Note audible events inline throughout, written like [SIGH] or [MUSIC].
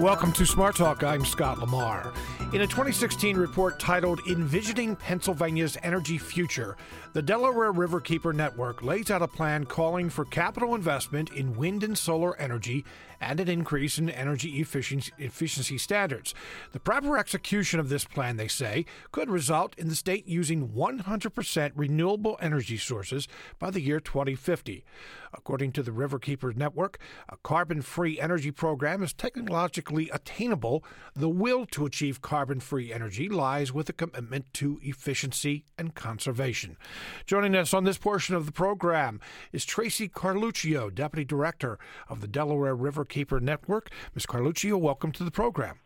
Welcome to Smart Talk. I'm Scott Lamar. In a 2016 report titled Envisioning Pennsylvania's Energy Future, the Delaware Riverkeeper Network lays out a plan calling for capital investment in wind and solar energy and an increase in energy efficiency, efficiency standards. The proper execution of this plan, they say, could result in the state using 100% renewable energy sources by the year 2050. According to the Riverkeeper Network, a carbon free energy program is technologically attainable. The will to achieve carbon free energy lies with a commitment to efficiency and conservation. Joining us on this portion of the program is Tracy Carluccio, Deputy Director of the Delaware Riverkeeper Network. Ms. Carluccio, welcome to the program.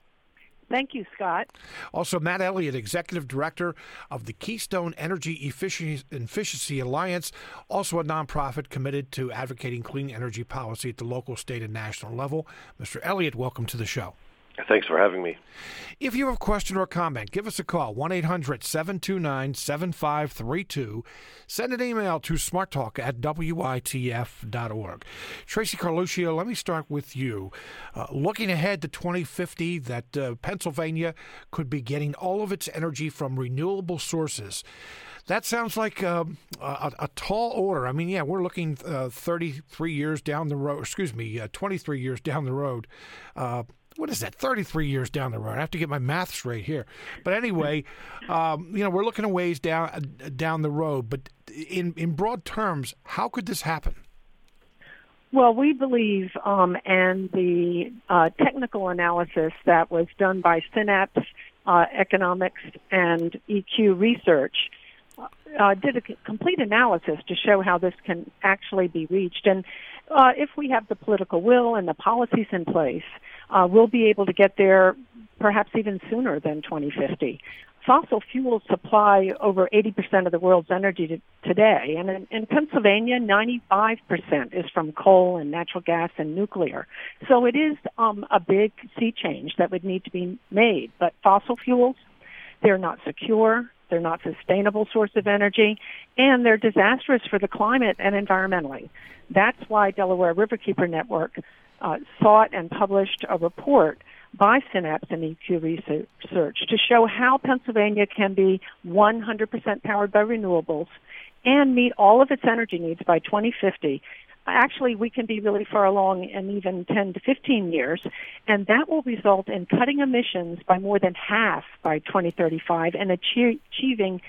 Thank you, Scott. Also, Matt Elliott, Executive Director of the Keystone Energy Efficiency Alliance, also a nonprofit committed to advocating clean energy policy at the local, state, and national level. Mr. Elliott, welcome to the show. Thanks for having me. If you have a question or comment, give us a call 1 800 729 7532. Send an email to smarttalk at witf.org. Tracy Carluccio, let me start with you. Uh, looking ahead to 2050, that uh, Pennsylvania could be getting all of its energy from renewable sources. That sounds like um, a, a, tall order. I mean, yeah, we're looking uh, 33 years down the road, excuse me, uh, 23 years down the road uh, what is that 33 years down the road. I have to get my math straight here. But anyway um, you know we're looking a ways down uh, down the road. But in in broad terms how could this happen? Well, we believe, um, and the uh, technical analysis that was done by Synapse uh, Economics and EQ Research uh, did a complete analysis to show how this can actually be reached. And uh, if we have the political will and the policies in place, uh, we'll be able to get there perhaps even sooner than 2050. Fossil fuels supply over 80% of the world's energy to, today, and in, in Pennsylvania, 95% is from coal and natural gas and nuclear. So it is um, a big sea change that would need to be made. But fossil fuels, they're not secure, they're not sustainable source of energy, and they're disastrous for the climate and environmentally. That's why Delaware Riverkeeper Network uh, sought and published a report by Synapse and EQ Research to show how Pennsylvania can be 100% powered by renewables and meet all of its energy needs by 2050. Actually, we can be really far along in even 10 to 15 years, and that will result in cutting emissions by more than half by 2035 and achieving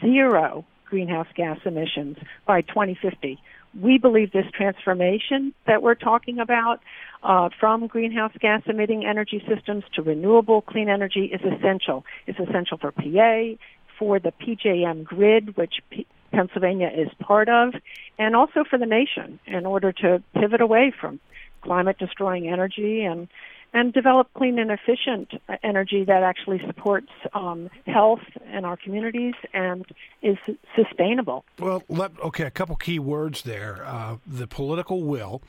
zero greenhouse gas emissions by 2050 we believe this transformation that we're talking about uh, from greenhouse gas emitting energy systems to renewable clean energy is essential. It's essential for PA, for the PJM grid, which P- Pennsylvania is part of, and also for the nation in order to pivot away from climate destroying energy and and develop clean and efficient energy that actually supports um, health in our communities and is sustainable. Well, let, okay, a couple key words there: uh, the political will,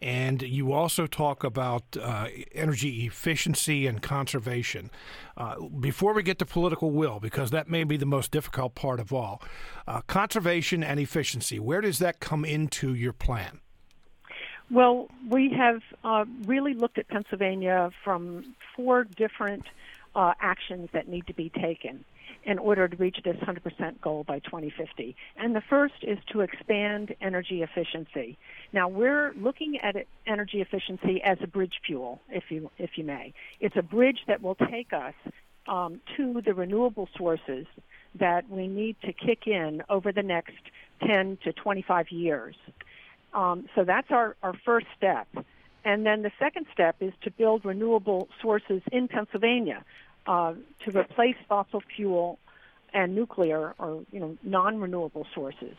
and you also talk about uh, energy efficiency and conservation. Uh, before we get to political will, because that may be the most difficult part of all, uh, conservation and efficiency. Where does that come into your plan? Well, we have uh, really looked at Pennsylvania from four different uh, actions that need to be taken in order to reach this 100% goal by 2050. And the first is to expand energy efficiency. Now we're looking at energy efficiency as a bridge fuel, if you if you may. It's a bridge that will take us um, to the renewable sources that we need to kick in over the next 10 to 25 years. Um, so that's our, our first step. And then the second step is to build renewable sources in Pennsylvania uh, to replace fossil fuel and nuclear or you know non-renewable sources.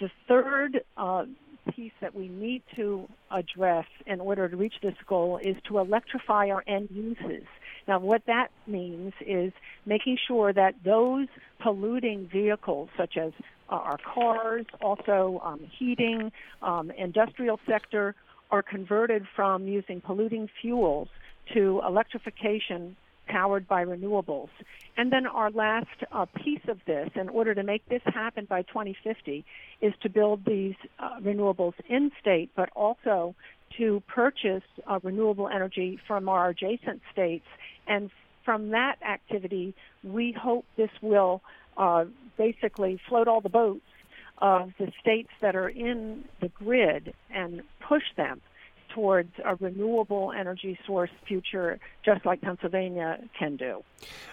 The third uh, piece that we need to address in order to reach this goal is to electrify our end uses. Now, what that means is making sure that those polluting vehicles, such as uh, our cars, also um, heating, um, industrial sector, are converted from using polluting fuels to electrification powered by renewables. And then our last uh, piece of this, in order to make this happen by 2050, is to build these uh, renewables in state, but also to purchase uh, renewable energy from our adjacent states. And from that activity, we hope this will uh, basically float all the boats of the states that are in the grid and push them towards a renewable energy source future, just like Pennsylvania can do.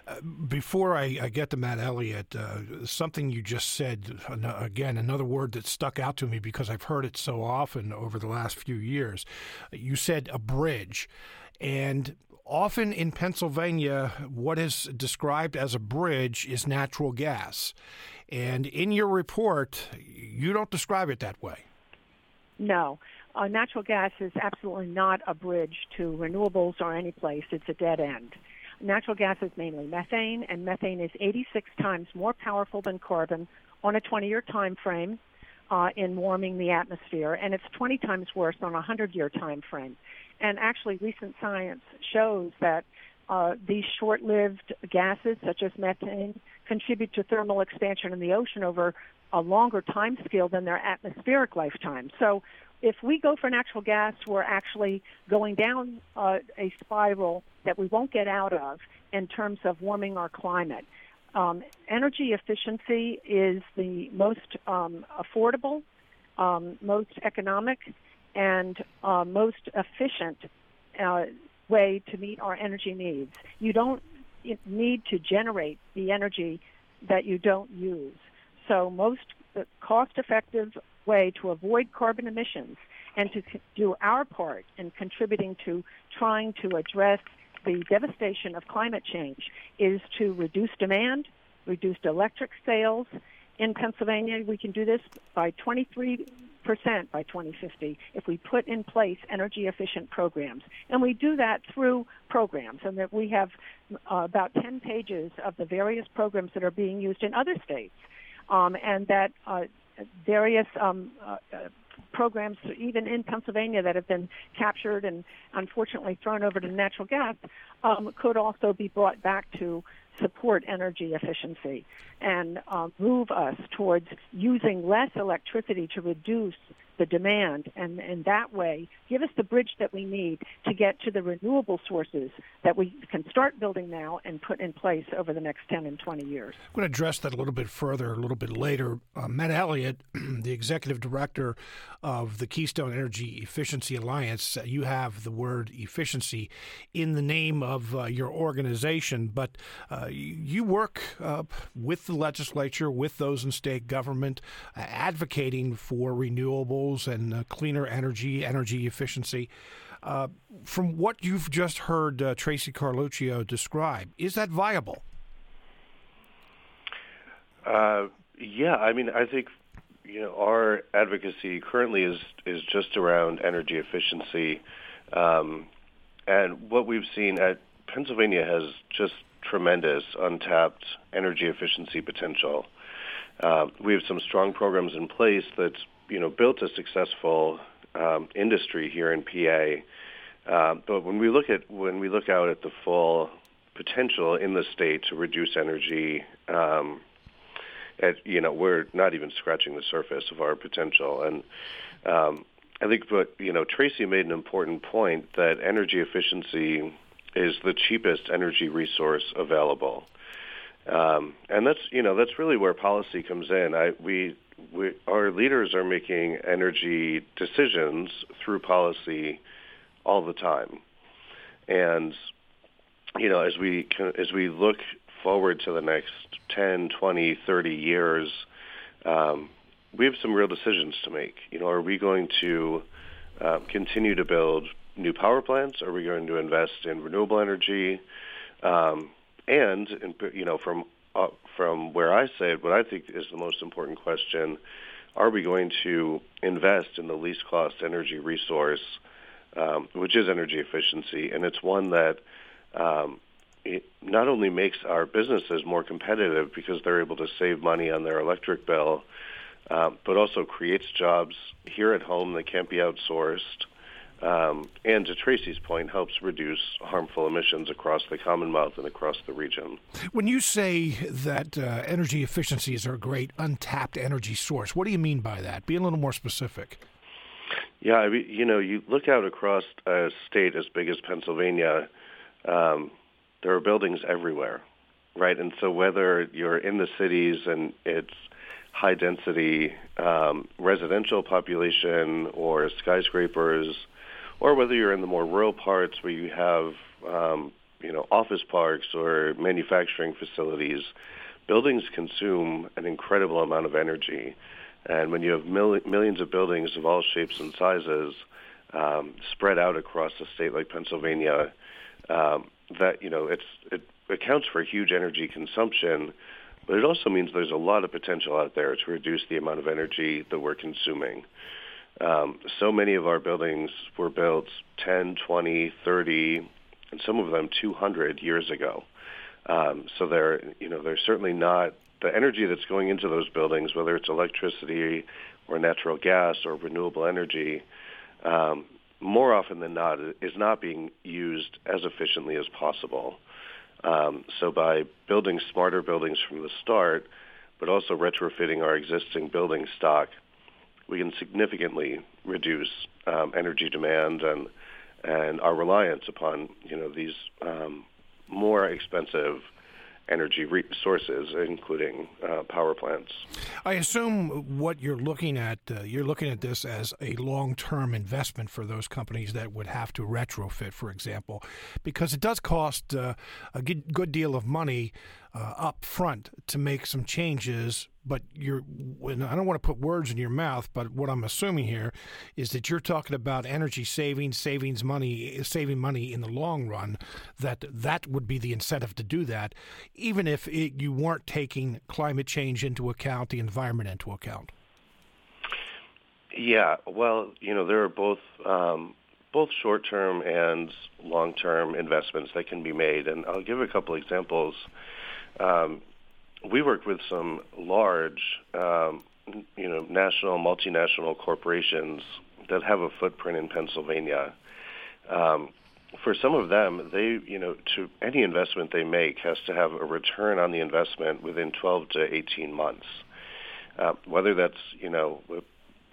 Uh, before I, I, get to Matt Elliott, uh, something you just said, again, another word that stuck out to me because I've heard it so often over the last few years. You said a bridge. And often in Pennsylvania, what is described as a bridge is natural gas. And in your report, you don't describe it that way. No uh, natural gas is absolutely not a bridge to renewables or any place. It's a dead end. Natural gas is mainly methane, and methane is 86 times more powerful than carbon on a 20-year time frame uh, in warming the atmosphere, and it's 20 times worse on a 100-year time frame. And actually, recent science shows that uh, these short-lived gases, such as methane, contribute to thermal expansion in the ocean over a longer time scale than their atmospheric lifetime. So if we go for natural gas, we're actually going down uh, a spiral that we won't get out of in terms of warming our climate. Um, energy efficiency is the most um, affordable, um, most economic, and uh, most efficient uh, way to meet our energy needs. You don't need to generate the energy that you don't use. So most cost-effective way to avoid carbon emissions and to do our part in contributing to trying to address the devastation of climate change is to reduce demand, reduce electric sales. In Pennsylvania, we can do this by 23 percent by 2050 if we put in place energy efficient programs. And we do that through programs, and that we have uh, about 10 pages of the various programs that are being used in other states, um, and that uh, various um, uh, programs, even in Pennsylvania, that have been captured and unfortunately thrown over to natural gas, um, could also be brought back to support energy efficiency and uh, move us towards using less electricity to reduce the demand and in that way give us the bridge that we need to get to the renewable sources that we can start building now and put in place over the next 10 and 20 years. I'm going to address that a little bit further a little bit later. Uh, Matt Elliott, [CLEARS THROAT] the executive director of the Keystone Energy Efficiency Alliance, uh, you have the word efficiency in the name of uh, your organization, but uh, you work with the legislature, with those in state government, uh, advocating for renewable and uh, cleaner energy, energy efficiency. Uh, from what you've just heard uh, Tracy Carluccio describe, is that viable? Yeah, I mean, I think you know our advocacy currently is is just around energy efficiency, um, and what we've seen at Pennsylvania has just tremendous untapped energy efficiency potential. Uh, we have some strong programs in place that you know built a successful um, industry here in PA. Uh, but when we look at when we look out at the full potential in the state to reduce energy, um, at, you know we're not even scratching the surface of our potential. And um, I think, but you know, Tracy made an important point that energy efficiency is the cheapest energy resource available. Um, and that's you know that's really where policy comes in. I, we we, our leaders are making energy decisions through policy all the time, and you know as we as we look forward to the next 10, 20, 30 years, um, we have some real decisions to make. You know, are we going to uh, continue to build new power plants? Are we going to invest in renewable energy? Um, and, you know, from uh, from where I sit, what I think is the most important question: Are we going to invest in the least cost energy resource, um, which is energy efficiency? And it's one that um, it not only makes our businesses more competitive because they're able to save money on their electric bill, uh, but also creates jobs here at home that can't be outsourced um, and to Tracy's point, helps reduce harmful emissions across the Commonwealth and across the region. When you say that uh, energy efficiencies are a great untapped energy source, what do you mean by that? Be a little more specific. Yeah, I mean, you know, you look out across a state as big as Pennsylvania, um, there are buildings everywhere, right? And so whether you're in the cities and it's high density um, residential population or skyscrapers, or whether you're in the more rural parts where you have um, you know office parks or manufacturing facilities, buildings consume an incredible amount of energy. And when you have mil- millions of buildings of all shapes and sizes um, spread out across a state like Pennsylvania, um, that you know it's it accounts for huge energy consumption, but it also means there's a lot of potential out there to reduce the amount of energy that we're consuming. Um, so many of our buildings were built 10, 20, 30, and some of them 200 years ago. Um, so they're, you know, they're certainly not the energy that's going into those buildings, whether it's electricity or natural gas or renewable energy. Um, more often than not, is not being used as efficiently as possible. Um, so by building smarter buildings from the start, but also retrofitting our existing building stock, we can significantly reduce um, energy demand and and our reliance upon you know these um, more expensive energy resources, including uh, power plants. I assume what you're looking at, uh, you're looking at this as a long-term investment for those companies that would have to retrofit, for example, because it does cost uh, a good, good deal of money uh, up front to make some changes. But you're, I don't want to put words in your mouth, but what I'm assuming here is that you're talking about energy savings, savings money, saving money in the long run. That that would be the incentive to do that, even if it, you weren't taking climate change into account, the environment into account. Yeah, well, you know, there are both um, both short-term and long-term investments that can be made, and I'll give a couple examples. Um, we work with some large, um, you know, national, multinational corporations that have a footprint in Pennsylvania. Um, for some of them, they, you know, to any investment they make has to have a return on the investment within 12 to 18 months. Uh, whether that's, you know,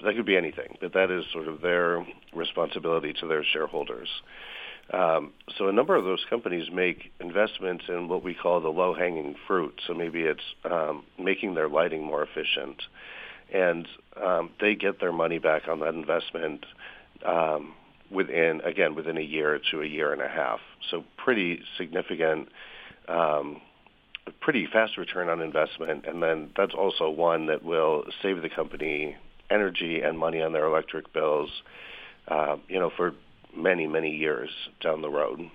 that could be anything, but that is sort of their responsibility to their shareholders. Um, so a number of those companies make investments in what we call the low-hanging fruit. So maybe it's um, making their lighting more efficient, and um, they get their money back on that investment um, within, again, within a year to a year and a half. So pretty significant, um, pretty fast return on investment, and then that's also one that will save the company energy and money on their electric bills. Uh, you know, for many, many years down the road.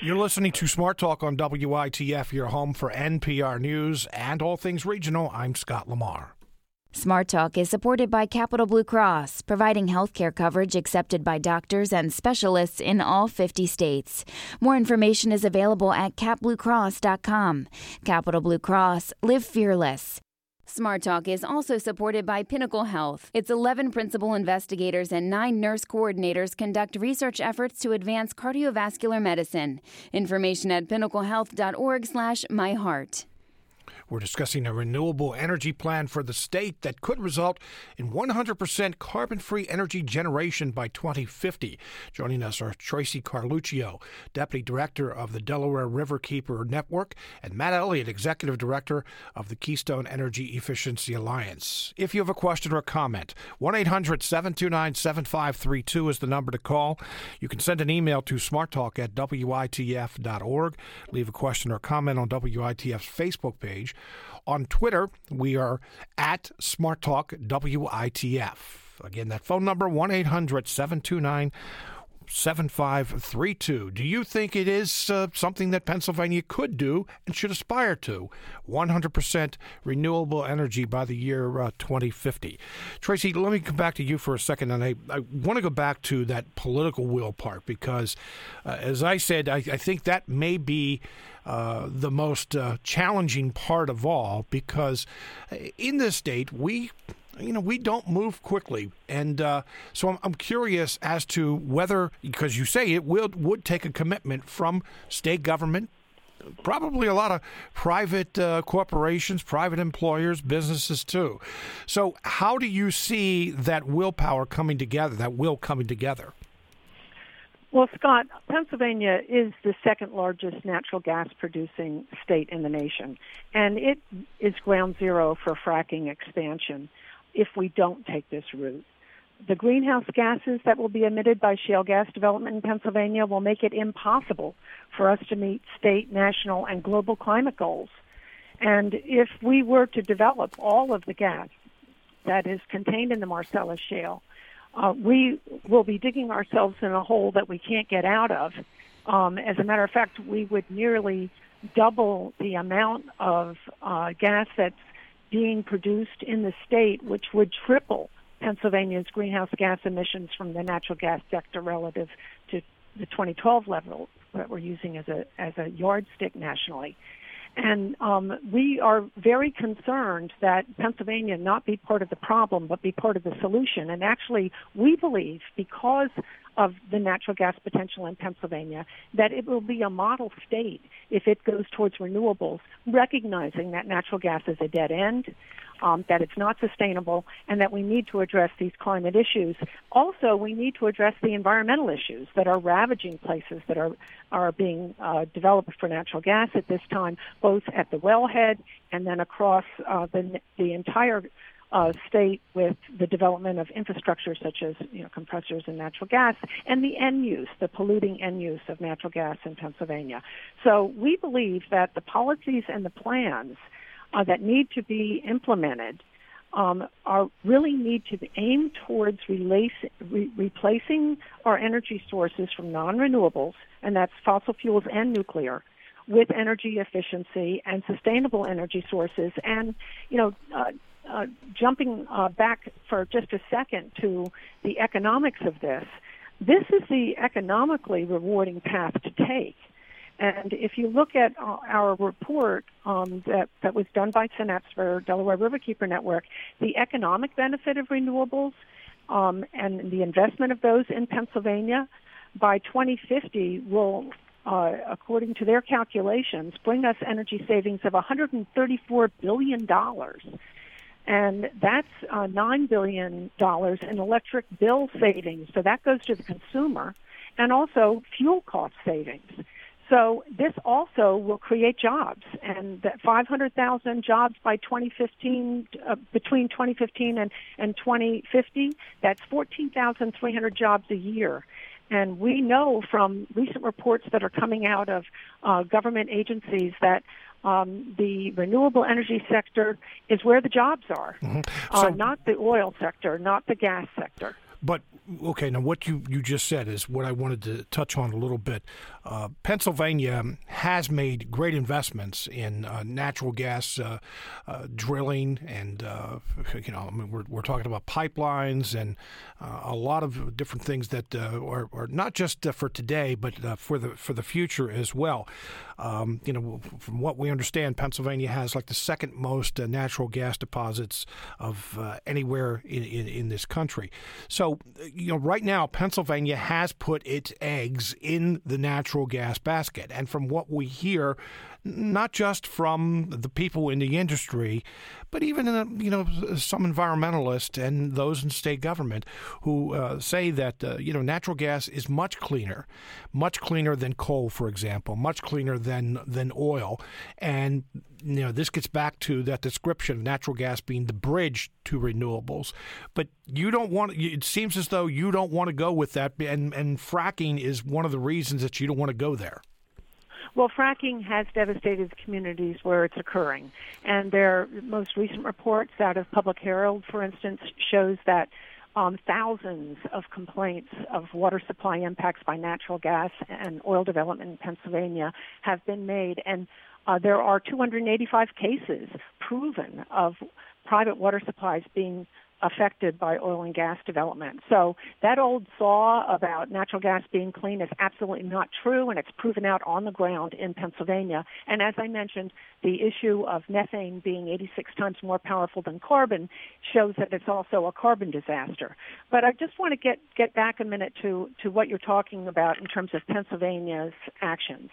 You're listening to Smart Talk on WITF, your home for NPR News and all things regional. I'm Scott Lamar. Smart Talk is supported by Capital Blue Cross, providing healthcare coverage accepted by doctors and specialists in all 50 states. More information is available at capbluecross.com. Capital Blue Cross, live fearless. Smart Talk is also supported by Pinnacle Health. Its 11 principal investigators and 9 nurse coordinators conduct research efforts to advance cardiovascular medicine. Information at pinnaclehealth.org/myheart. We're discussing a renewable energy plan for the state that could result in 100% carbon free energy generation by 2050. Joining us are Tracy Carluccio, Deputy Director of the Delaware Riverkeeper Network, and Matt Elliott, Executive Director of the Keystone Energy Efficiency Alliance. If you have a question or a comment, 1 800 729 7532 is the number to call. You can send an email to smarttalk at witf.org. Leave a question or comment on WITF's Facebook page. On Twitter, we are at Smart Talk WITF. Again, that phone number 1 800 729 7532. Do you think it is uh, something that Pennsylvania could do and should aspire to? 100% renewable energy by the year uh, 2050. Tracy, let me come back to you for a second, and I, I want to go back to that political will part because, uh, as I said, I, I, think that may be. Uh, the most uh, challenging part of all because uh, in this state we you know, we don't move quickly. And uh, so I'm, I'm, curious as to whether, because you say it will, would take a commitment from state government probably a lot of private uh, corporations, private employers, businesses too. So, how do you see that willpower coming together, that will coming together? Well, Scott, Pennsylvania is the second largest natural gas producing state in the nation, and it is ground zero for fracking expansion if we don't take this route. The greenhouse gases that will be emitted by shale gas development in Pennsylvania will make it impossible for us to meet state, national, and global climate goals. And if we were to develop all of the gas that is contained in the Marcellus Shale, uh, we will be digging ourselves in a hole that we can't get out of. Um, as a matter of fact, we would nearly double the amount of uh, gas that's being produced in the state, which would triple Pennsylvania's greenhouse gas emissions from the natural gas sector relative to the 2012 level that we're using as a as a yardstick nationally. And um, we are very concerned that Pennsylvania not be part of the problem, but be part of the solution. And actually, we believe because of the natural gas potential in Pennsylvania that it will be a model state if it goes towards renewables, recognizing that natural gas is a dead end um, that it's not sustainable, and that we need to address these climate issues. Also, we need to address the environmental issues that are ravaging places that are are being uh, developed for natural gas at this time, both at the wellhead and then across uh, the the entire uh, state with the development of infrastructure such as you know, compressors and natural gas, and the end use, the polluting end use of natural gas in Pennsylvania. So we believe that the policies and the plans uh, that need to be implemented um, are really need to aim towards re- replacing our energy sources from non-renewables, and that's fossil fuels and nuclear, with energy efficiency and sustainable energy sources. And you know, uh, uh, jumping uh, back for just a second to the economics of this, this is the economically rewarding path to take. And if you look at uh, our report um, that, that was done by Synapse for Delaware Riverkeeper Network, the economic benefit of renewables um, and the investment of those in Pennsylvania by 2050 will, uh, according to their calculations, bring us energy savings of $134 billion. And that's uh, $9 billion in electric bill savings. So that goes to the consumer and also fuel cost savings. So this also will create jobs, and that 500,000 jobs by 2015, uh, between 2015 and, and 2050, that's 14,300 jobs a year. And we know from recent reports that are coming out of uh, government agencies that um, the renewable energy sector is where the jobs are, mm-hmm. Uh, so, uh, not the oil sector, not the gas sector. But okay, now what you, you just said is what I wanted to touch on a little bit. Uh, Pennsylvania has made great investments in uh, natural gas uh, uh drilling, and uh, you know, I mean, we're, we're talking about pipelines and uh, a lot of different things that are, are, not just for today, but for the for the future as well. Um, you know, from what we understand, Pennsylvania has like the second most natural gas deposits of anywhere in, in, in this country. So, you know, right now Pennsylvania has put its eggs in the natural gas basket, and from what we hear, not just from the people in the industry, but even uh, you know some environmentalists and those in state government who uh, say that uh, you know natural gas is much cleaner, much cleaner than coal, for example, much cleaner than than oil, and you know this gets back to that description of natural gas being the bridge to renewables. But you don't want it seems as though you don't want to go with that, and and fracking is one of the reasons that you don't want to go there. Well, fracking has devastated communities where it's occurring. And their most recent reports out of Public Herald, for instance, shows that um, thousands of complaints of water supply impacts by natural gas and oil development in Pennsylvania have been made. And uh, there are 285 cases proven of private water supplies being affected by oil and gas development. So that old saw about natural gas being clean is absolutely not true, and it's proven out on the ground in Pennsylvania. And as I mentioned, the issue of methane being 86 times more powerful than carbon shows that it's also a carbon disaster. But I just want to get get back a minute to to what you're talking about in terms of Pennsylvania's actions.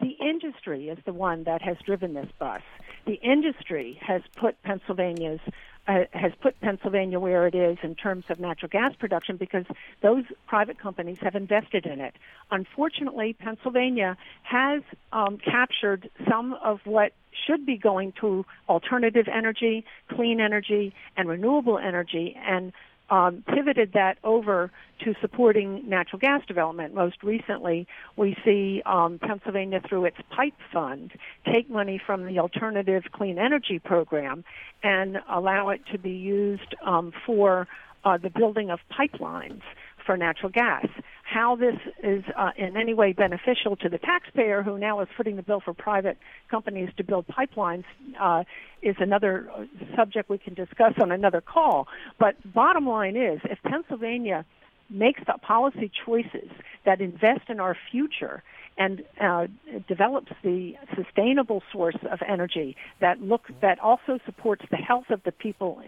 The industry is the one that has driven this bus. The industry has put Pennsylvania's uh, has put Pennsylvania where it is in terms of natural gas production because those private companies have invested in it. Unfortunately, Pennsylvania has um, captured some of what should be going to alternative energy, clean energy, and renewable energy, and um, pivoted that over to supporting natural gas development. Most recently, we see um, Pennsylvania, through its PIPE fund, take money from the Alternative Clean Energy Program and allow it to be used um, for uh, the building of pipelines for natural gas. How this is uh, in any way beneficial to the taxpayer who now is footing the bill for private companies to build pipelines uh, is another uh, subject we can discuss on another call. But bottom line is, if Pennsylvania makes the policy choices that invest in our future and uh, develops the sustainable source of energy that look that also supports the health of the people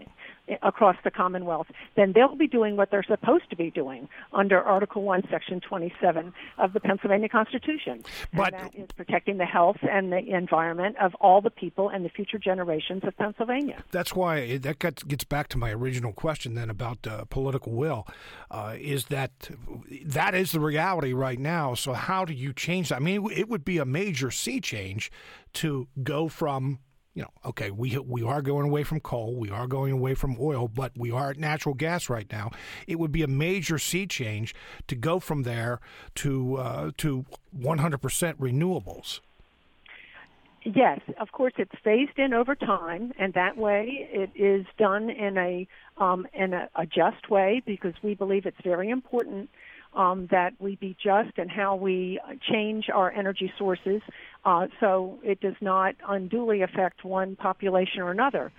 across the Commonwealth, then they'll be doing what they're supposed to be doing under Article 1, Section 27 of the Pennsylvania Constitution. But, and that is protecting the health and the environment of all the people and the future generations of Pennsylvania. That's why that gets back to my original question then about uh, political will, uh, is that that is the reality right now. So how do you change that? I mean, it would be a major sea change to go from you know, okay, we we are going away from coal, we are going away from oil, but we are at natural gas right now. It would be a major sea change to go from there to uh, to 100% renewables. Yes, of course, it's phased in over time, and that way it is done in a um, in a, a just way because we believe it's very important um, that we be just and how we change our energy sources uh, so it does not unduly affect one population or another.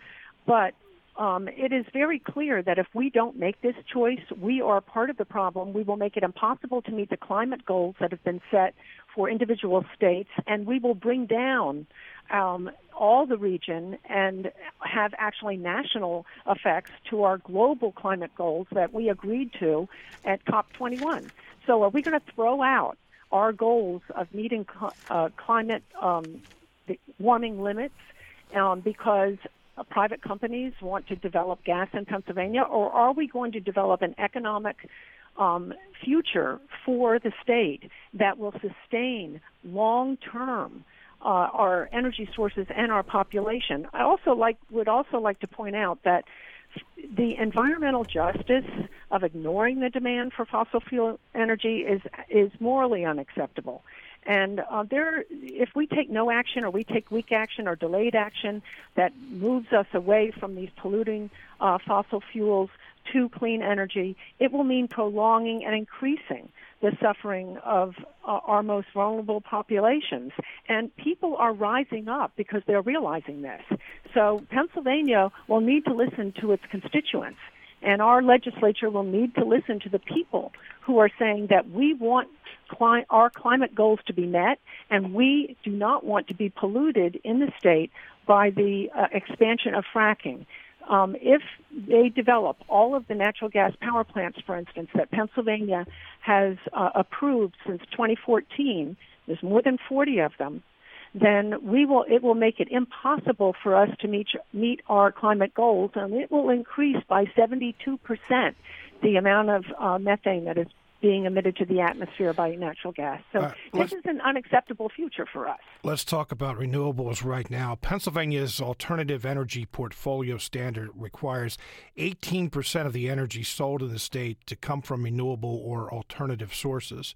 But um, it is very clear that if we don't make this choice, we are part of the problem. We will make it impossible to meet the climate goals that have been set for individual states, and we will bring down um, all the region and have actually national effects to our global climate goals that we agreed to at COP21. So, are we going to throw out our goals of meeting uh, climate um, warming limits um, because uh, private companies want to develop gas in Pennsylvania, or are we going to develop an economic um, future for the state that will sustain long term uh, our energy sources and our population? I also like would also like to point out that the environmental justice of ignoring the demand for fossil fuel energy is is morally unacceptable. And uh, there, if we take no action or we take weak action or delayed action that moves us away from these polluting uh, fossil fuels to clean energy, it will mean prolonging and increasing the suffering of uh, our most vulnerable populations. And people are rising up because they're realizing this. So Pennsylvania will need to listen to its constituents. And our legislature will need to listen to the people who are saying that we want cli- our climate goals to be met and we do not want to be polluted in the state by the uh, expansion of fracking. Um, if they develop all of the natural gas power plants, for instance, that Pennsylvania has uh, approved since 2014, there's more than 40 of them, then we will it will make it impossible for us to meet meet our climate goals, and it will increase by 72 percent the amount of uh, methane that is being emitted to the atmosphere by natural gas. So uh, this is an unacceptable future for us. Let's talk about renewables right now. Pennsylvania's alternative energy portfolio standard requires 18% of the energy sold in the state to come from renewable or alternative sources.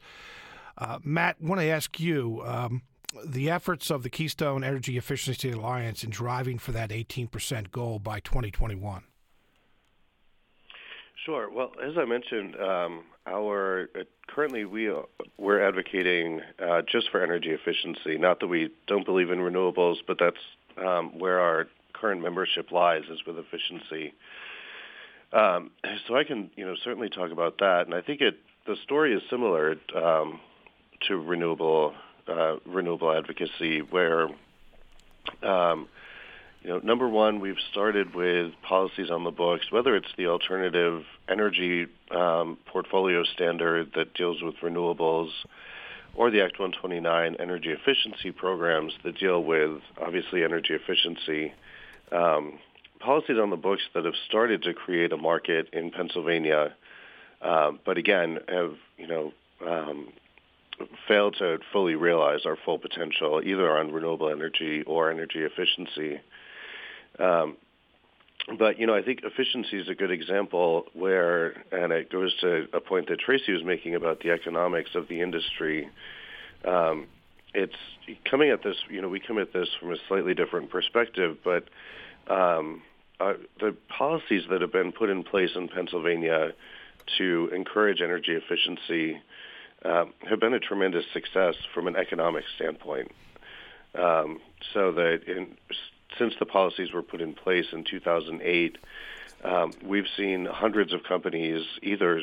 Uh, Matt, I want to ask you. Um, the efforts of the Keystone Energy Efficiency Alliance in driving for that 18% goal by 2021? Sure. Well, as I mentioned, um, our uh, currently we uh, we're advocating uh, just for energy efficiency. Not that we don't believe in renewables, but that's um, where our current membership lies is with efficiency. Um, so I can, you know, certainly talk about that, and I think it the story is similar um, to renewable uh, renewable advocacy, where um, you know, number one, we've started with policies on the books, whether it's the alternative energy um, portfolio standard that deals with renewables, or the Act 129 energy efficiency programs that deal with obviously energy efficiency. Um, policies on the books that have started to create a market in Pennsylvania, uh, but again have you know um, failed to fully realize our full potential either on renewable energy or energy efficiency. Um, but you know, I think efficiency is a good example where, and it goes to a point that Tracy was making about the economics of the industry. Um, it's coming at this, you know, we come at this from a slightly different perspective, but um, uh, the policies that have been put in place in Pennsylvania to encourage energy efficiency uh, have been a tremendous success from an economic standpoint. Um, so that in, since the policies were put in place in 2008, um, we've seen hundreds of companies either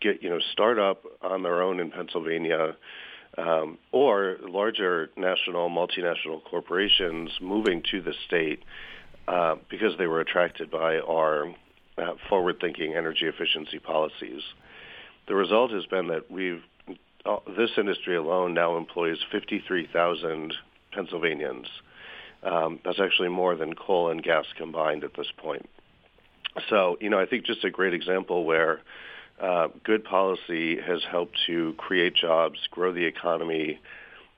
get you know start up on their own in Pennsylvania, um, or larger national multinational corporations moving to the state uh, because they were attracted by our uh, forward-thinking energy efficiency policies. The result has been that we've uh, this industry alone now employs 53,000 Pennsylvanians. Um, that's actually more than coal and gas combined at this point. So, you know, I think just a great example where uh, good policy has helped to create jobs, grow the economy.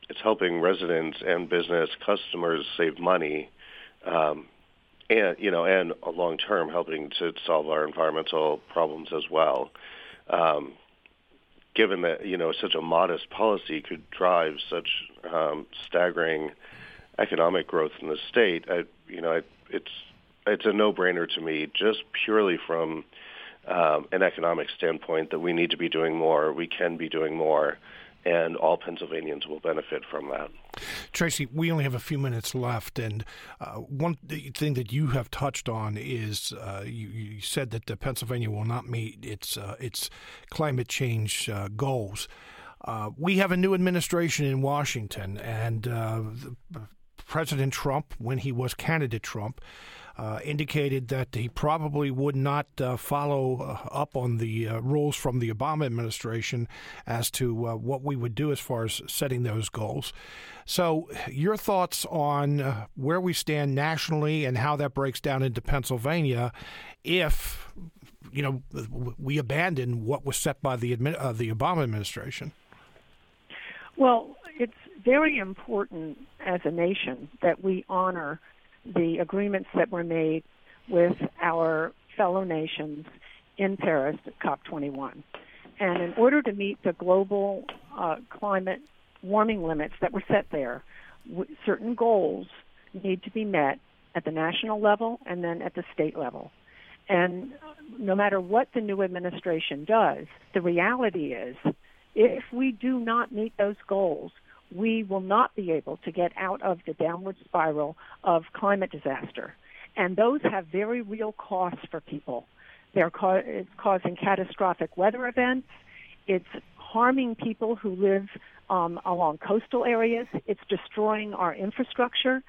It's helping residents and business customers save money, um, and you know, and long term helping to solve our environmental problems as well. Um, given that you know such a modest policy could drive such um, staggering economic growth in the state, I, you know, it's it's a no-brainer to me, just purely from um, an economic standpoint, that we need to be doing more, we can be doing more, and all Pennsylvanians will benefit from that. Tracy, we only have a few minutes left, and uh, one thing that you have touched on is uh, you, you, said that Pennsylvania will not meet its uh, its climate change uh, goals. Uh, we have a new administration in Washington, and uh, President Trump, when he was candidate Trump, uh, indicated that he probably would not uh, follow uh, up on the uh, rules from the Obama administration as to uh, what we would do as far as setting those goals. So, your thoughts on uh, where we stand nationally and how that breaks down into Pennsylvania if you know we abandon what was set by the the Obama administration? Well, it's very important as a nation that we honor the agreements that were made with our fellow nations in Paris at COP21. And in order to meet the global uh, climate warming limits that were set there, w- certain goals need to be met at the national level and then at the state level. And no matter what the new administration does, the reality is if we do not meet those goals, we will not be able to get out of the downward spiral of climate disaster. And those have very real costs for people. They're ca- it's causing catastrophic weather events. It's harming people who live um, along coastal areas. It's destroying our infrastructure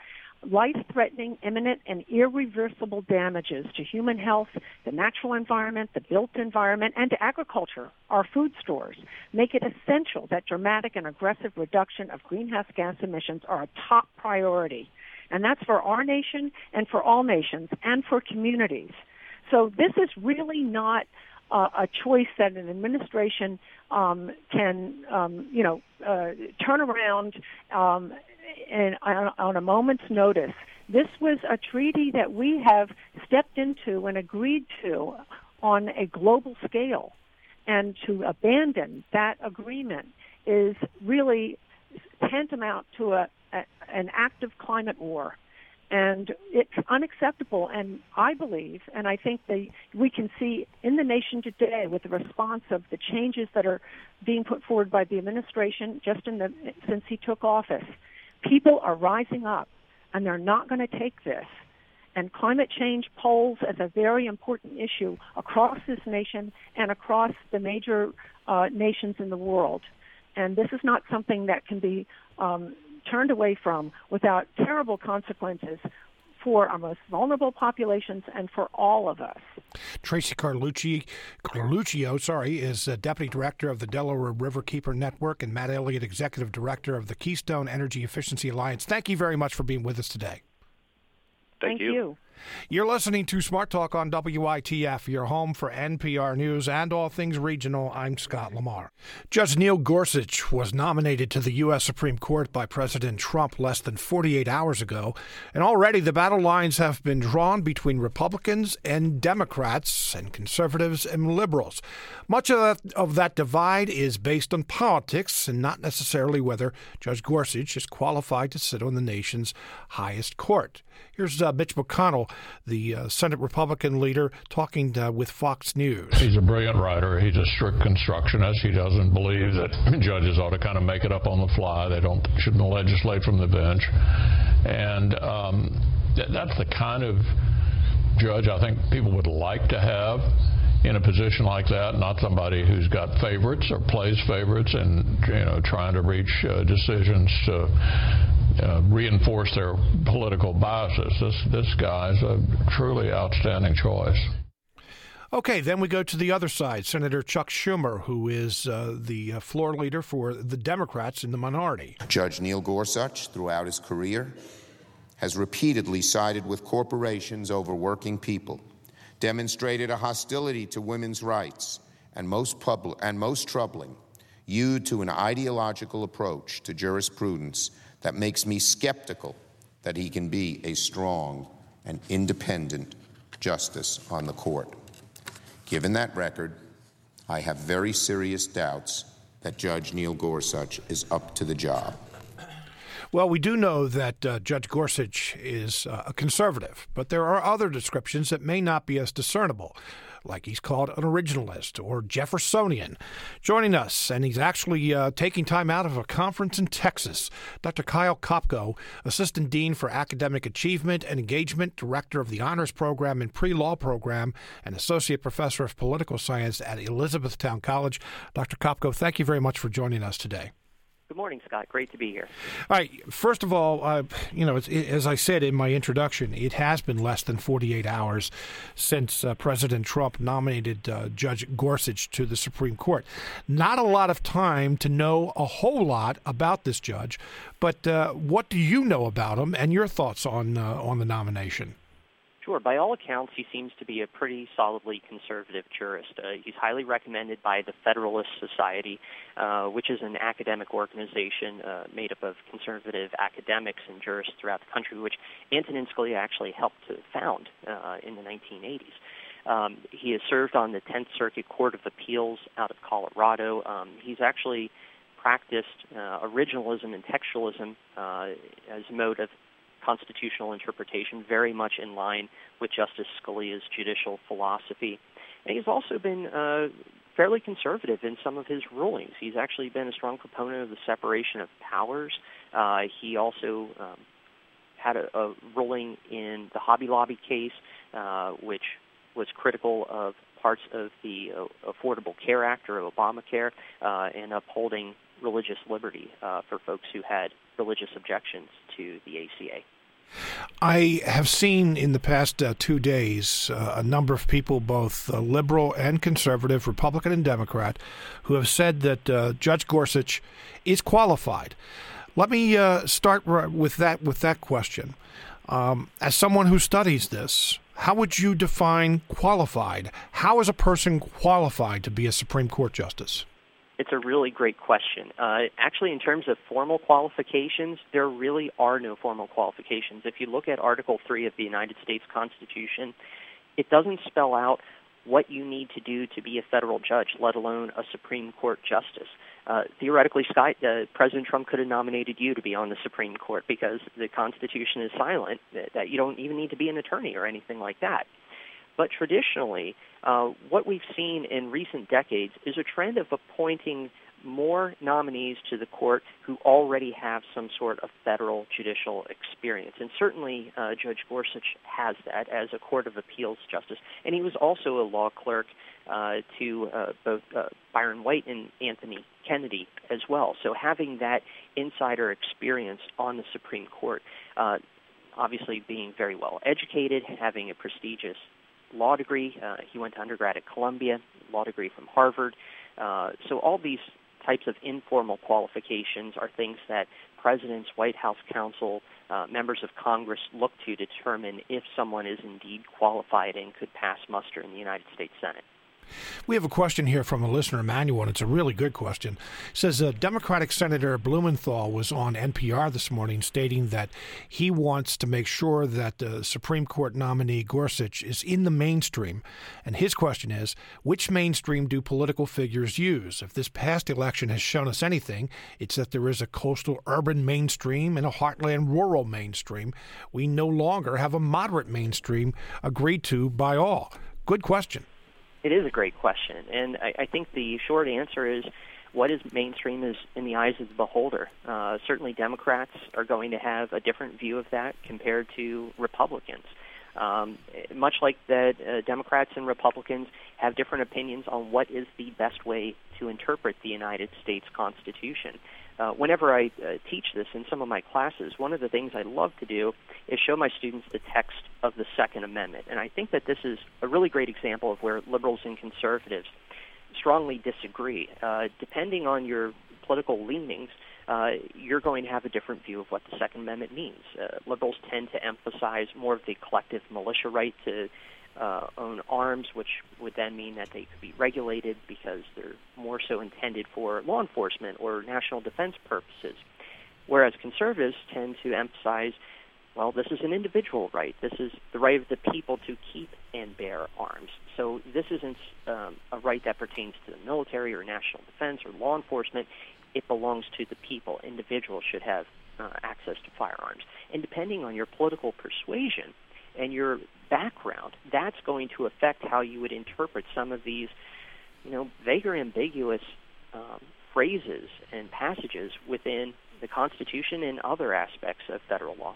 life-threatening, imminent, and irreversible damages to human health, the natural environment, the built environment, and to agriculture, our food stores, make it essential that dramatic and aggressive reduction of greenhouse gas emissions are a top priority. And that's for our nation and for all nations and for communities. So this is really not uh, a choice that an administration um, can, um, you know, uh, turn around um, and on a moment's notice. This was a treaty that we have stepped into and agreed to on a global scale. And to abandon that agreement is really tantamount to a, a, an act of climate war. And it's unacceptable. And I believe, and I think we can see in the nation today with the response of the changes that are being put forward by the administration just in the, since he took office, people are rising up and they're not going to take this. And climate change polls as a very important issue across this nation and across the major uh, nations in the world. And this is not something that can be um, turned away from without terrible consequences for our most vulnerable populations and for all of us. Tracy Carlucci, Carluccio, sorry, is uh, Deputy Director of the Delaware Riverkeeper Network and Matt Elliott, Executive Director of the Keystone Energy Efficiency Alliance. Thank you very much for being with us today. Thank, Thank you. you. You're listening to Smart Talk on WITF, your home for NPR News and all things regional. I'm Scott Lamar. Judge Neil Gorsuch was nominated to the U.S. Supreme Court by President Trump less than 48 hours ago, and already the battle lines have been drawn between Republicans and Democrats and conservatives and liberals. Much of that, of that divide is based on politics and not necessarily whether Judge Gorsuch is qualified to sit on the nation's highest court. Here's uh, Mitch McConnell, the uh, Senate Republican leader, talking uh, with Fox News. He's a brilliant writer. He's a strict constructionist. He doesn't believe that [LAUGHS] judges ought to kind of make it up on the fly. They don't shouldn't legislate from the bench, and um, th- that's the kind of judge I think people would like to have in a position like that, not somebody who's got favorites or plays favorites and you know trying to reach uh, decisions to uh, reinforce their political biases. This this guy's a truly outstanding choice. Okay, then we go to the other side. Senator Chuck Schumer, who is uh, the uh, floor leader for the Democrats in the minority. Judge Neil Gorsuch, throughout his career, has repeatedly sided with corporations over working people, demonstrated a hostility to women's rights, and most, pub- and most troubling, yielded to an ideological approach to jurisprudence that makes me skeptical that he can be a strong and independent justice on the court. Given that record, I have very serious doubts that Judge Neil Gorsuch is up to the job. Well, we do know that uh, Judge Gorsuch is uh, a conservative, but there are other descriptions that may not be as discernible like he's called an originalist or Jeffersonian. Joining us, and he's actually uh, taking time out of a conference in Texas, Dr. Kyle Kopko, Assistant Dean for Academic Achievement and Engagement, Director of the Honors Program and Pre Law Program, and Associate Professor of Political Science at Elizabethtown College. Dr. Kopko, thank you very much for joining us today. Good morning, Scott. Great to be here. All right. First of all, uh, you know, as I said in my introduction, it has been less than 48 hours since uh, President Trump nominated uh, Judge Gorsuch to the Supreme Court. Not a lot of time to know a whole lot about this judge, but uh, what do you know about him and your thoughts on uh, on the nomination? Sure. By all accounts, he seems to be a pretty solidly conservative jurist. Uh, he's highly recommended by the Federalist Society, uh, which is an academic organization uh, made up of conservative academics and jurists throughout the country, which Antonin Scalia actually helped to found uh, in the 1980s. Um, he has served on the 10th Circuit Court of Appeals out of Colorado. Um, he's actually practiced uh, originalism and textualism uh, as a mode of constitutional interpretation, very much in line with Justice Scalia's judicial philosophy. And he's also been uh, fairly conservative in some of his rulings. He's actually been a strong proponent of the separation of powers. Uh, he also um, had a, a ruling in the Hobby Lobby case, uh, which was critical of parts of the uh, Affordable Care Act or Obamacare uh, and upholding religious liberty uh, for folks who had religious objections to the ACA. I have seen in the past uh, two days uh, a number of people, both uh, liberal and conservative, Republican and Democrat, who have said that uh, Judge Gorsuch is qualified. Let me uh, start with that with that question. Um, as someone who studies this, how would you define qualified? How is a person qualified to be a Supreme Court justice? It's a really great question. Uh, actually, in terms of formal qualifications, there really are no formal qualifications. If you look at Article 3 of the United States Constitution, it doesn't spell out what you need to do to be a federal judge, let alone a Supreme Court justice. Uh, theoretically, Scott, uh, President Trump could have nominated you to be on the Supreme Court because the Constitution is silent that, that you don't even need to be an attorney or anything like that. But traditionally, uh, what we've seen in recent decades is a trend of appointing more nominees to the court who already have some sort of federal judicial experience. And certainly uh, Judge Gorsuch has that as a Court of Appeals justice. And he was also a law clerk uh, to uh, both uh, Byron White and Anthony Kennedy as well. So having that insider experience on the Supreme Court, uh, obviously being very well educated, having a prestigious law degree. Uh, he went to undergrad at Columbia, law degree from Harvard. Uh, so all these types of informal qualifications are things that presidents, White House counsel, uh, members of Congress look to determine if someone is indeed qualified and could pass muster in the United States Senate. We have a question here from a listener, Emmanuel, and it's a really good question. It says uh, Democratic Senator Blumenthal was on NPR this morning stating that he wants to make sure that the Supreme Court nominee Gorsuch is in the mainstream. And his question is which mainstream do political figures use? If this past election has shown us anything, it's that there is a coastal urban mainstream and a heartland rural mainstream. We no longer have a moderate mainstream agreed to by all. Good question. It is a great question, and I, I think the short answer is what is mainstream is in the eyes of the beholder. Uh, certainly, Democrats are going to have a different view of that compared to Republicans. Um, much like that, uh, Democrats and Republicans have different opinions on what is the best way to interpret the United States Constitution. Uh, whenever I uh, teach this in some of my classes, one of the things I love to do is show my students the text of the Second Amendment. And I think that this is a really great example of where liberals and conservatives strongly disagree. Uh, depending on your political leanings, uh, you're going to have a different view of what the Second Amendment means. Uh, liberals tend to emphasize more of the collective militia right to uh, own arms, which would then mean that they could be regulated because they're more so intended for law enforcement or national defense purposes. Whereas conservatives tend to emphasize, well, this is an individual right. This is the right of the people to keep and bear arms. So this isn't um, a right that pertains to the military or national defense or law enforcement. It belongs to the people. Individuals should have uh, access to firearms. And depending on your political persuasion and your background, that's going to affect how you would interpret some of these, you know, vague or ambiguous um, phrases and passages within the Constitution and other aspects of federal law.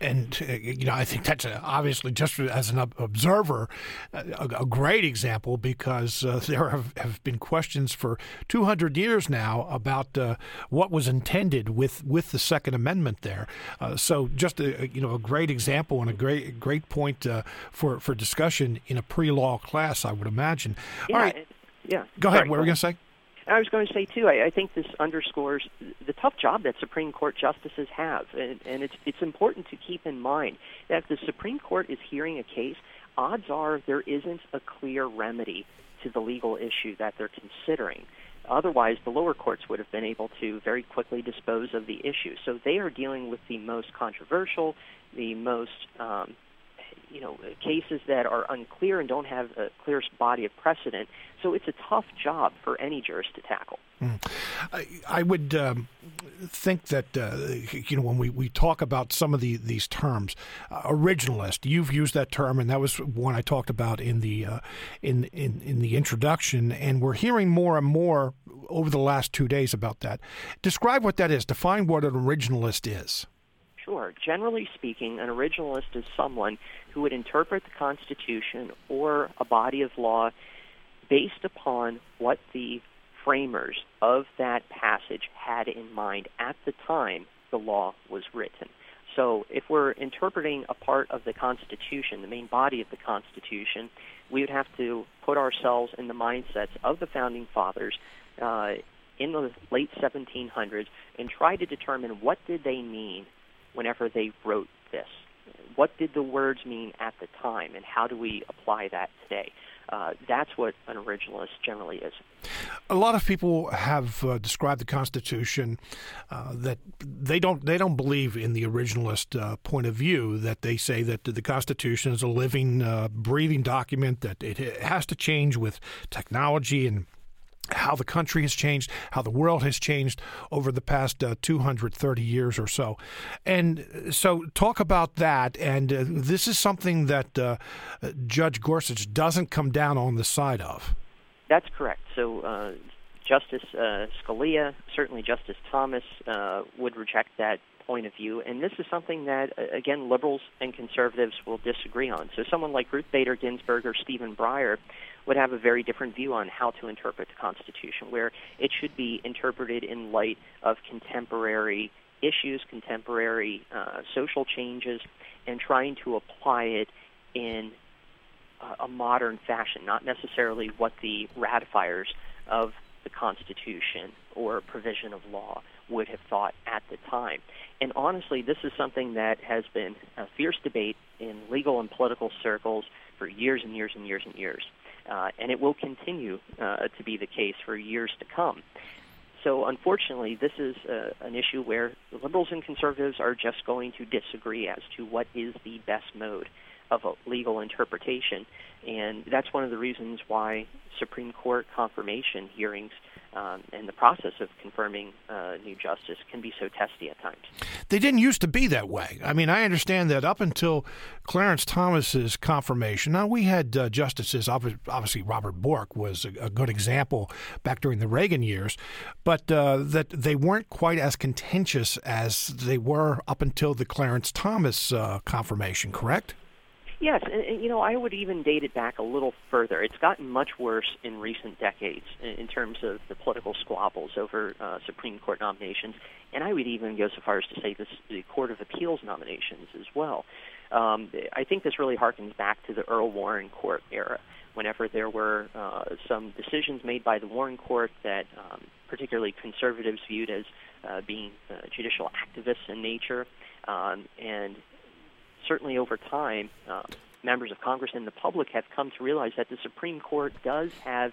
And uh, you know, I think that's a, obviously just as an observer, a, a great example because uh, [LAUGHS] there have, have, been questions for 200 years now about uh, what was intended with, with the Second Amendment there. Uh, so just a, you know a great example and a great great point uh, for for discussion in a pre-law class, I would imagine. Yeah, All right, yeah. Go ahead. what were we going to say? I was going to say too. I, I think this underscores the tough job that Supreme Court justices have, and, and it's it's important to keep in mind that if the Supreme Court is hearing a case, odds are there isn't a clear remedy to the legal issue that they're considering. Otherwise, the lower courts would have been able to very quickly dispose of the issue. So they are dealing with the most controversial, the most um, you know cases that are unclear and don't have a clear body of precedent. So it's a tough job for any jurist to tackle. Mm. I, I, would um, think that uh, you know when we, we talk about some of the, these terms, uh, originalist. You've used that term, and that was one I talked about in the uh, in, in in the introduction. And we're hearing more and more over the last two days about that. Describe what that is. Define what an originalist is. Sure. Generally speaking, an originalist is someone who would interpret the Constitution or a body of law based upon what the framers of that passage had in mind at the time the law was written. So, if we're interpreting a part of the Constitution, the main body of the Constitution, we would have to put ourselves in the mindsets of the founding fathers uh, in the late 1700s and try to determine what did they mean whenever they wrote this. What did the words mean at the time, and how do we apply that today? Uh, that's what an originalist generally is. A lot of people have uh, described the Constitution uh, that they don't they don't believe in the originalist uh, point of view. That they say that the Constitution is a living, uh, breathing document that it has to change with technology and how the country has changed, how the world has changed over the past uh, 230 years or so. And so, talk about that. And uh, this is something that uh, Judge Gorsuch doesn't come down on the side of. That's correct. So, uh, Justice uh, Scalia, certainly Justice Thomas, uh, would reject that point of view. And this is something that, again, liberals and conservatives will disagree on. So, someone like Ruth Bader Ginsburg or Stephen Breyer would have a very different view on how to interpret the Constitution, where it should be interpreted in light of contemporary issues, contemporary uh, social changes, and trying to apply it in a modern fashion, not necessarily what the ratifiers of the Constitution or provision of law would have thought at the time. And honestly, this is something that has been a fierce debate in legal and political circles for years and years and years and years uh, and it will continue uh, to be the case for years to come. So, unfortunately, this is uh, an issue where liberals and conservatives are just going to disagree as to what is the best mode of a legal interpretation. And that's one of the reasons why Supreme Court confirmation hearings um, and the process of confirming uh, new justice can be so testy at times. They didn't used to be that way. I mean, I understand that up until Clarence Thomas's confirmation, now we had uh, justices. Obviously, Robert Bork was a, a, good example back during the Reagan years, but uh, that they weren't quite as contentious as they were up until the Clarence Thomas uh, confirmation. Correct? Yes, and, and, you know, I would even date it back a little further. It's gotten much worse in recent decades in, in terms of the political squabbles over uh, Supreme Court nominations, and I would even go so far as to say this the Court of Appeals nominations as well. Um, I think this really harkens back to the Earl Warren Court era, whenever there were uh, some decisions made by the Warren Court that um, particularly conservatives viewed as uh, being uh, judicial activists in nature, um, and certainly over time, uh, members of Congress and the public have come to realize that the Supreme Court does have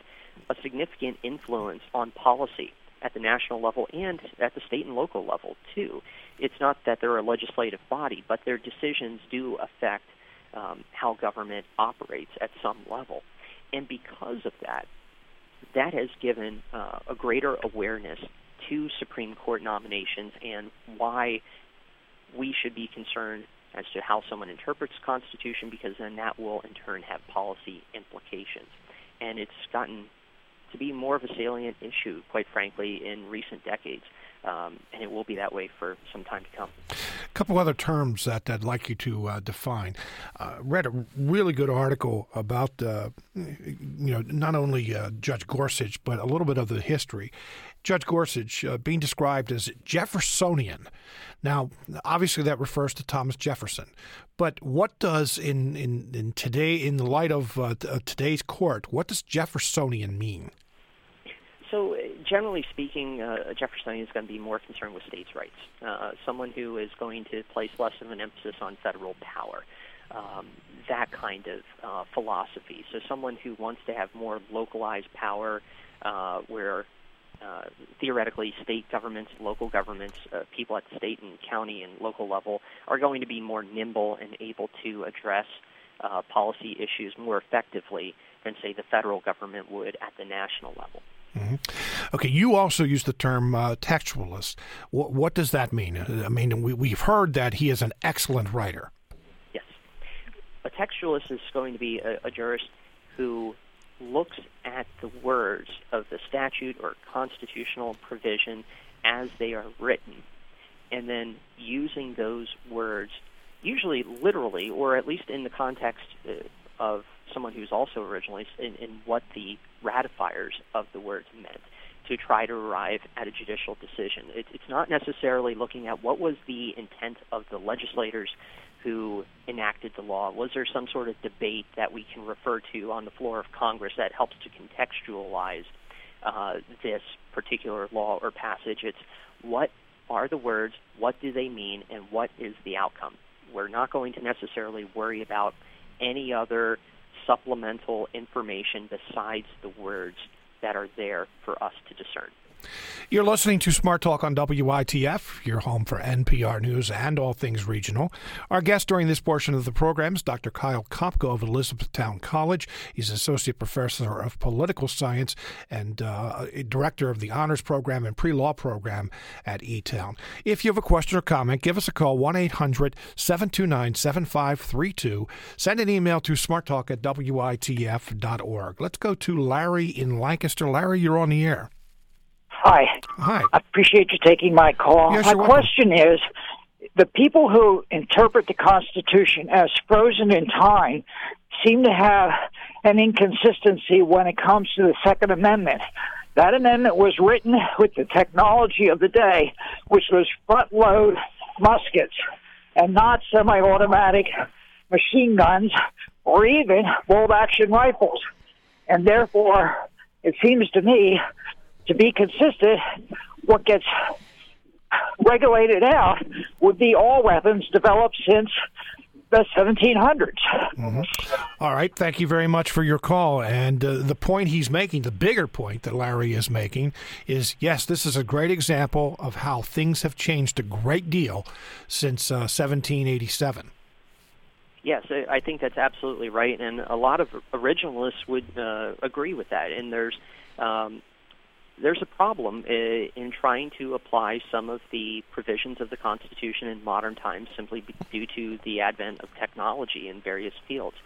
a significant influence on policy at the national level and at the state and local level, too. It's not that they're a legislative body, but their decisions do affect um, how government operates at some level. And because of that, that has given uh, a greater awareness to Supreme Court nominations and why we should be concerned as to how someone interprets the Constitution, because then that will in turn have policy implications. And it's gotten to be more of a salient issue, quite frankly, in recent decades. Um, and it will be that way for some time to come. A couple other terms that I'd like you to uh, define. Uh, read a really good article about, uh, you know, not only uh, Judge Gorsuch, but a little bit of the history. Judge Gorsuch uh, being described as Jeffersonian. Now, obviously, that refers to Thomas Jefferson. But what does in in, in today, in the light of uh, today's court, what does Jeffersonian mean? So, uh, generally speaking, uh, a Jeffersonian is going to be more concerned with states' rights. Uh, someone who is going to place less of an emphasis on federal power. Um, that kind of uh, philosophy. So, someone who wants to have more localized power, uh, where uh, theoretically state governments, local governments, people at state and county and local level are going to be more nimble and able to address policy issues more effectively than, say, the federal government would at the national level. Mm-hmm. Okay, you also use the term uh, textualist. What, what, does that mean? I mean, we, we've heard that he is an excellent writer. Yes. A textualist is going to be a, a jurist who looks at the words of the statute or constitutional provision as they are written, and then using those words, usually literally, or at least in the context uh, of someone who's also originally in, in what the ratifiers of the words meant to try to arrive at a judicial decision. It, it's not necessarily looking at what was the intent of the legislators who enacted the law. Was there some sort of debate that we can refer to on the floor of Congress that helps to contextualize uh, this particular law or passage? It's what are the words, what do they mean, and what is the outcome? We're not going to necessarily worry about any other supplemental information besides the words that are there for us to discern. You're listening to Smart Talk on WITF, your home for NPR News and all things regional. Our guest during this portion of the program is Dr. Kyle Kopko of Elizabethtown College. He's Associate Professor of Political Science and uh, Director of the Honors Program and Pre Law Program at E Town. If you have a question or comment, give us a call 1 800 729 7532. Send an email to smarttalk at WITF.org. Let's go to Larry in Lancaster. Larry, you're on the air. Hi. Hi. I appreciate you taking my call. Yes, my you're welcome. question is the people who interpret the Constitution as frozen in time seem to have an inconsistency when it comes to the Second Amendment. That amendment was written with the technology of the day, which was front load muskets and not semi automatic machine guns or even bolt action rifles. And therefore, it seems to me to be consistent, what gets regulated out would be all weapons developed since the 1700s. All right. Thank you very much for your call. And uh, the point he's making, the bigger point that Larry is making, is yes, this is a great example of how things have changed a great deal since uh, 1787. Yes, I I think that's absolutely right, and a lot of originalists would uh, agree with that. And there's um, there's a problem uh, in trying to apply some of the provisions of the Constitution in modern times simply due to the advent of technology in various fields.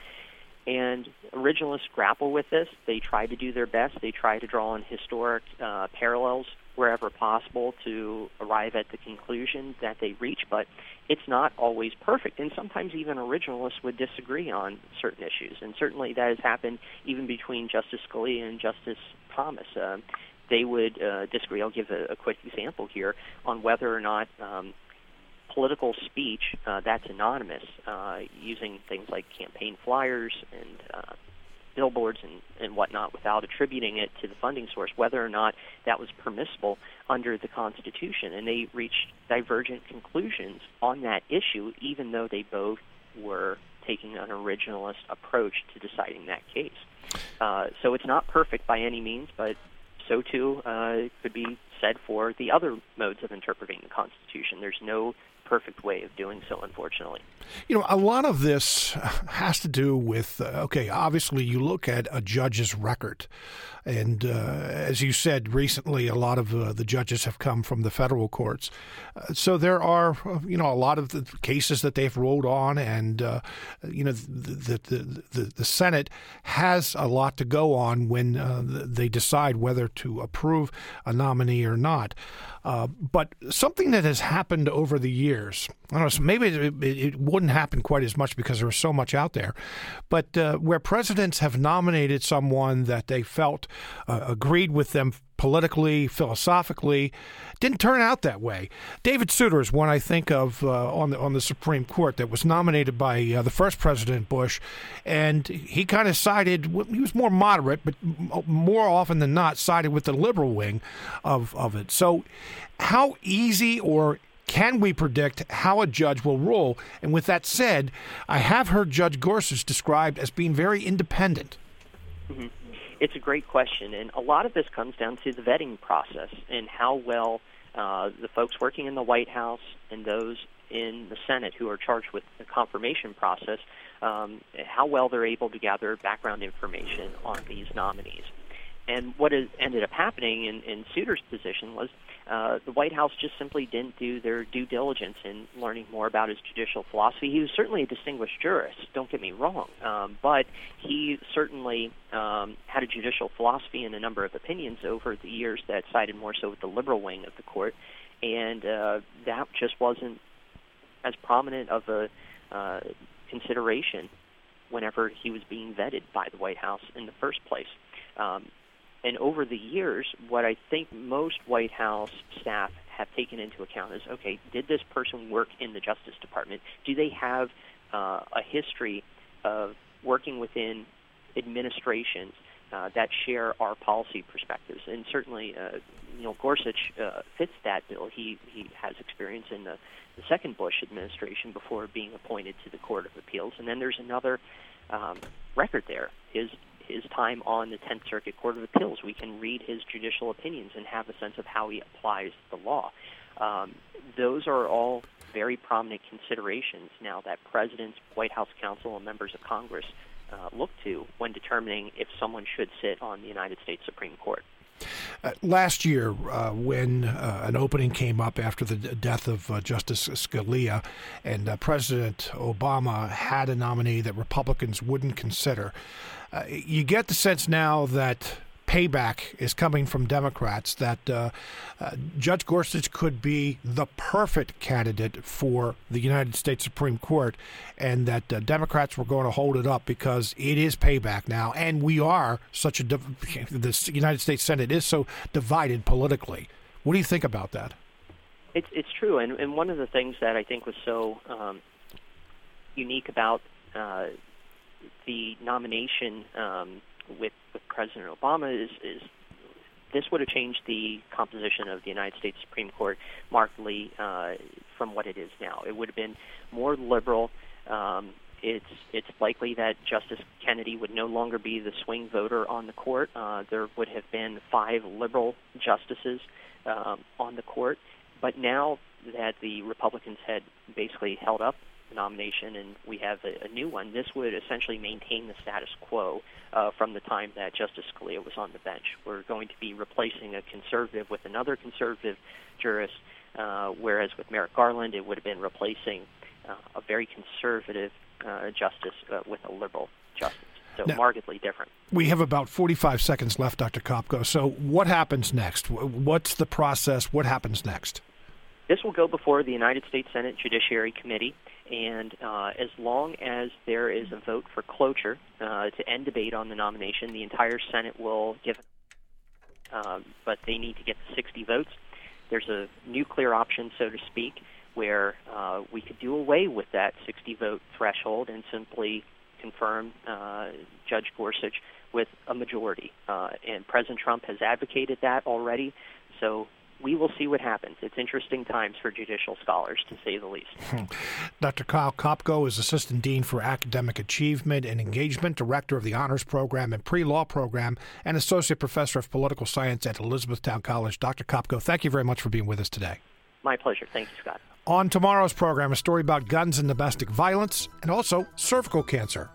And originalists grapple with this. They try to do their best. They try to draw on historic uh, parallels wherever possible to arrive at the conclusion that they reach, but it's not always perfect. And sometimes even originalists would disagree on certain issues. And certainly that has happened even between Justice Scalia and Justice Thomas. Um, they would uh, disagree. I'll give a, a quick example here on whether or not um, political speech uh, that's anonymous, uh, using things like campaign flyers and uh, billboards and, and whatnot without attributing it to the funding source, whether or not that was permissible under the Constitution. And they reached divergent conclusions on that issue, even though they both were taking an originalist approach to deciding that case. Uh, so it's not perfect by any means, but so too uh, could be said for the other modes of interpreting the Constitution. There's no perfect way of doing so, unfortunately. You know, a lot of this has to do with, uh, okay, obviously you look at a judge's record. And uh, as you said recently, a lot of uh, the judges have come from the federal courts. Uh, so there are, uh, you know, a lot of the cases that they've rolled on, and, uh, you know, the, the, the, the Senate has a lot to go on when they decide whether to approve a nominee or not. But something that has happened over the years, I don't know, so maybe it, it, it wouldn't happen quite as much because there was so much out there, but uh, where presidents have nominated someone that they felt uh, agreed with them politically, philosophically, didn't turn out that way. David Souter is one I think of uh, on the on the Supreme Court that was nominated by uh, the first President Bush, and he kind of sided. He was more moderate, but more often than not sided with the liberal wing of of it. So, how easy or can we predict how a judge will rule? And with that said, I have heard Judge Gorsuch described as being very independent. Mm-hmm. It's a great question, and a lot of this comes down to the vetting process and how well uh, the folks working in the White House and those in the Senate who are charged with the confirmation process, um, how well they're able to gather background information on these nominees. And what ended up happening in, in Souter's position was uh, the White House just simply didn't do their due diligence in learning more about his judicial philosophy. He was certainly a distinguished jurist, don't get me wrong, um, but he certainly um, had a judicial philosophy and a number of opinions over the years that sided more so with the liberal wing of the court, and uh, that just wasn't as prominent of a uh, consideration whenever he was being vetted by the White House in the first place. Um, and over the years, what I think most White House staff have taken into account is okay, did this person work in the Justice Department? Do they have uh, a history of working within administrations uh, that share our policy perspectives? And certainly, uh, Gorsuch uh, fits that bill. He he has experience in the, the second Bush administration before being appointed to the Court of Appeals. And then there's another um, record there. His his time on the Tenth Circuit Court of Appeals. We can read his judicial opinions and have a sense of how he applies the law. Um, those are all very prominent considerations now that presidents, White House counsel, and members of Congress uh, look to when determining if someone should sit on the United States Supreme Court. Uh, last year, uh, when uh, an opening came up after the death of uh, Justice Scalia, and uh, President Obama had a nominee that Republicans wouldn't consider, uh, you get the sense now that payback is coming from Democrats, that uh, uh, Judge Gorsuch could be the perfect candidate for the United States Supreme Court, and that uh, Democrats were going to hold it up because it is payback now, and we are such a div- [LAUGHS] the United States Senate is so divided politically. What do you think about that? It's it's true, and and one of the things that I think was so um, unique about uh, the nomination um, with with President Obama is is this would have changed the composition of the United States Supreme Court markedly uh, from what it is now. It would have been more liberal. Um, it's it's likely that Justice Kennedy would no longer be the swing voter on the court. Uh, there would have been five liberal justices um, on the court, but now that the Republicans had basically held up nomination and we have a, a new one, this would essentially maintain the status quo uh, from the time that Justice Scalia was on the bench. We're going to be replacing a conservative with another conservative jurist, uh, whereas with Merrick Garland, it would have been replacing uh, a very conservative uh, justice uh, with a liberal justice. So now, markedly different. We have about 45 seconds left, Dr. Kopko. So what happens next? What's the process? What happens next? This will go before the United States Senate Judiciary Committee. And uh, as long as there is a vote for cloture uh, to end debate on the nomination, the entire Senate will give. Um, but they need to get the 60 votes. There's a nuclear option, so to speak, where uh, we could do away with that 60 vote threshold and simply confirm uh, Judge Gorsuch with a majority. Uh, and President Trump has advocated that already. So we will see what happens. It's interesting times for judicial scholars, to say the least. Hmm. Dr. Kyle Kopko is Assistant Dean for Academic Achievement and Engagement, Director of the Honors Program and Pre Law Program, and Associate Professor of Political Science at Elizabethtown College. Dr. Kopko, thank you very much for being with us today. My pleasure. Thank you, Scott. On tomorrow's program, a story about guns and domestic violence and also cervical cancer.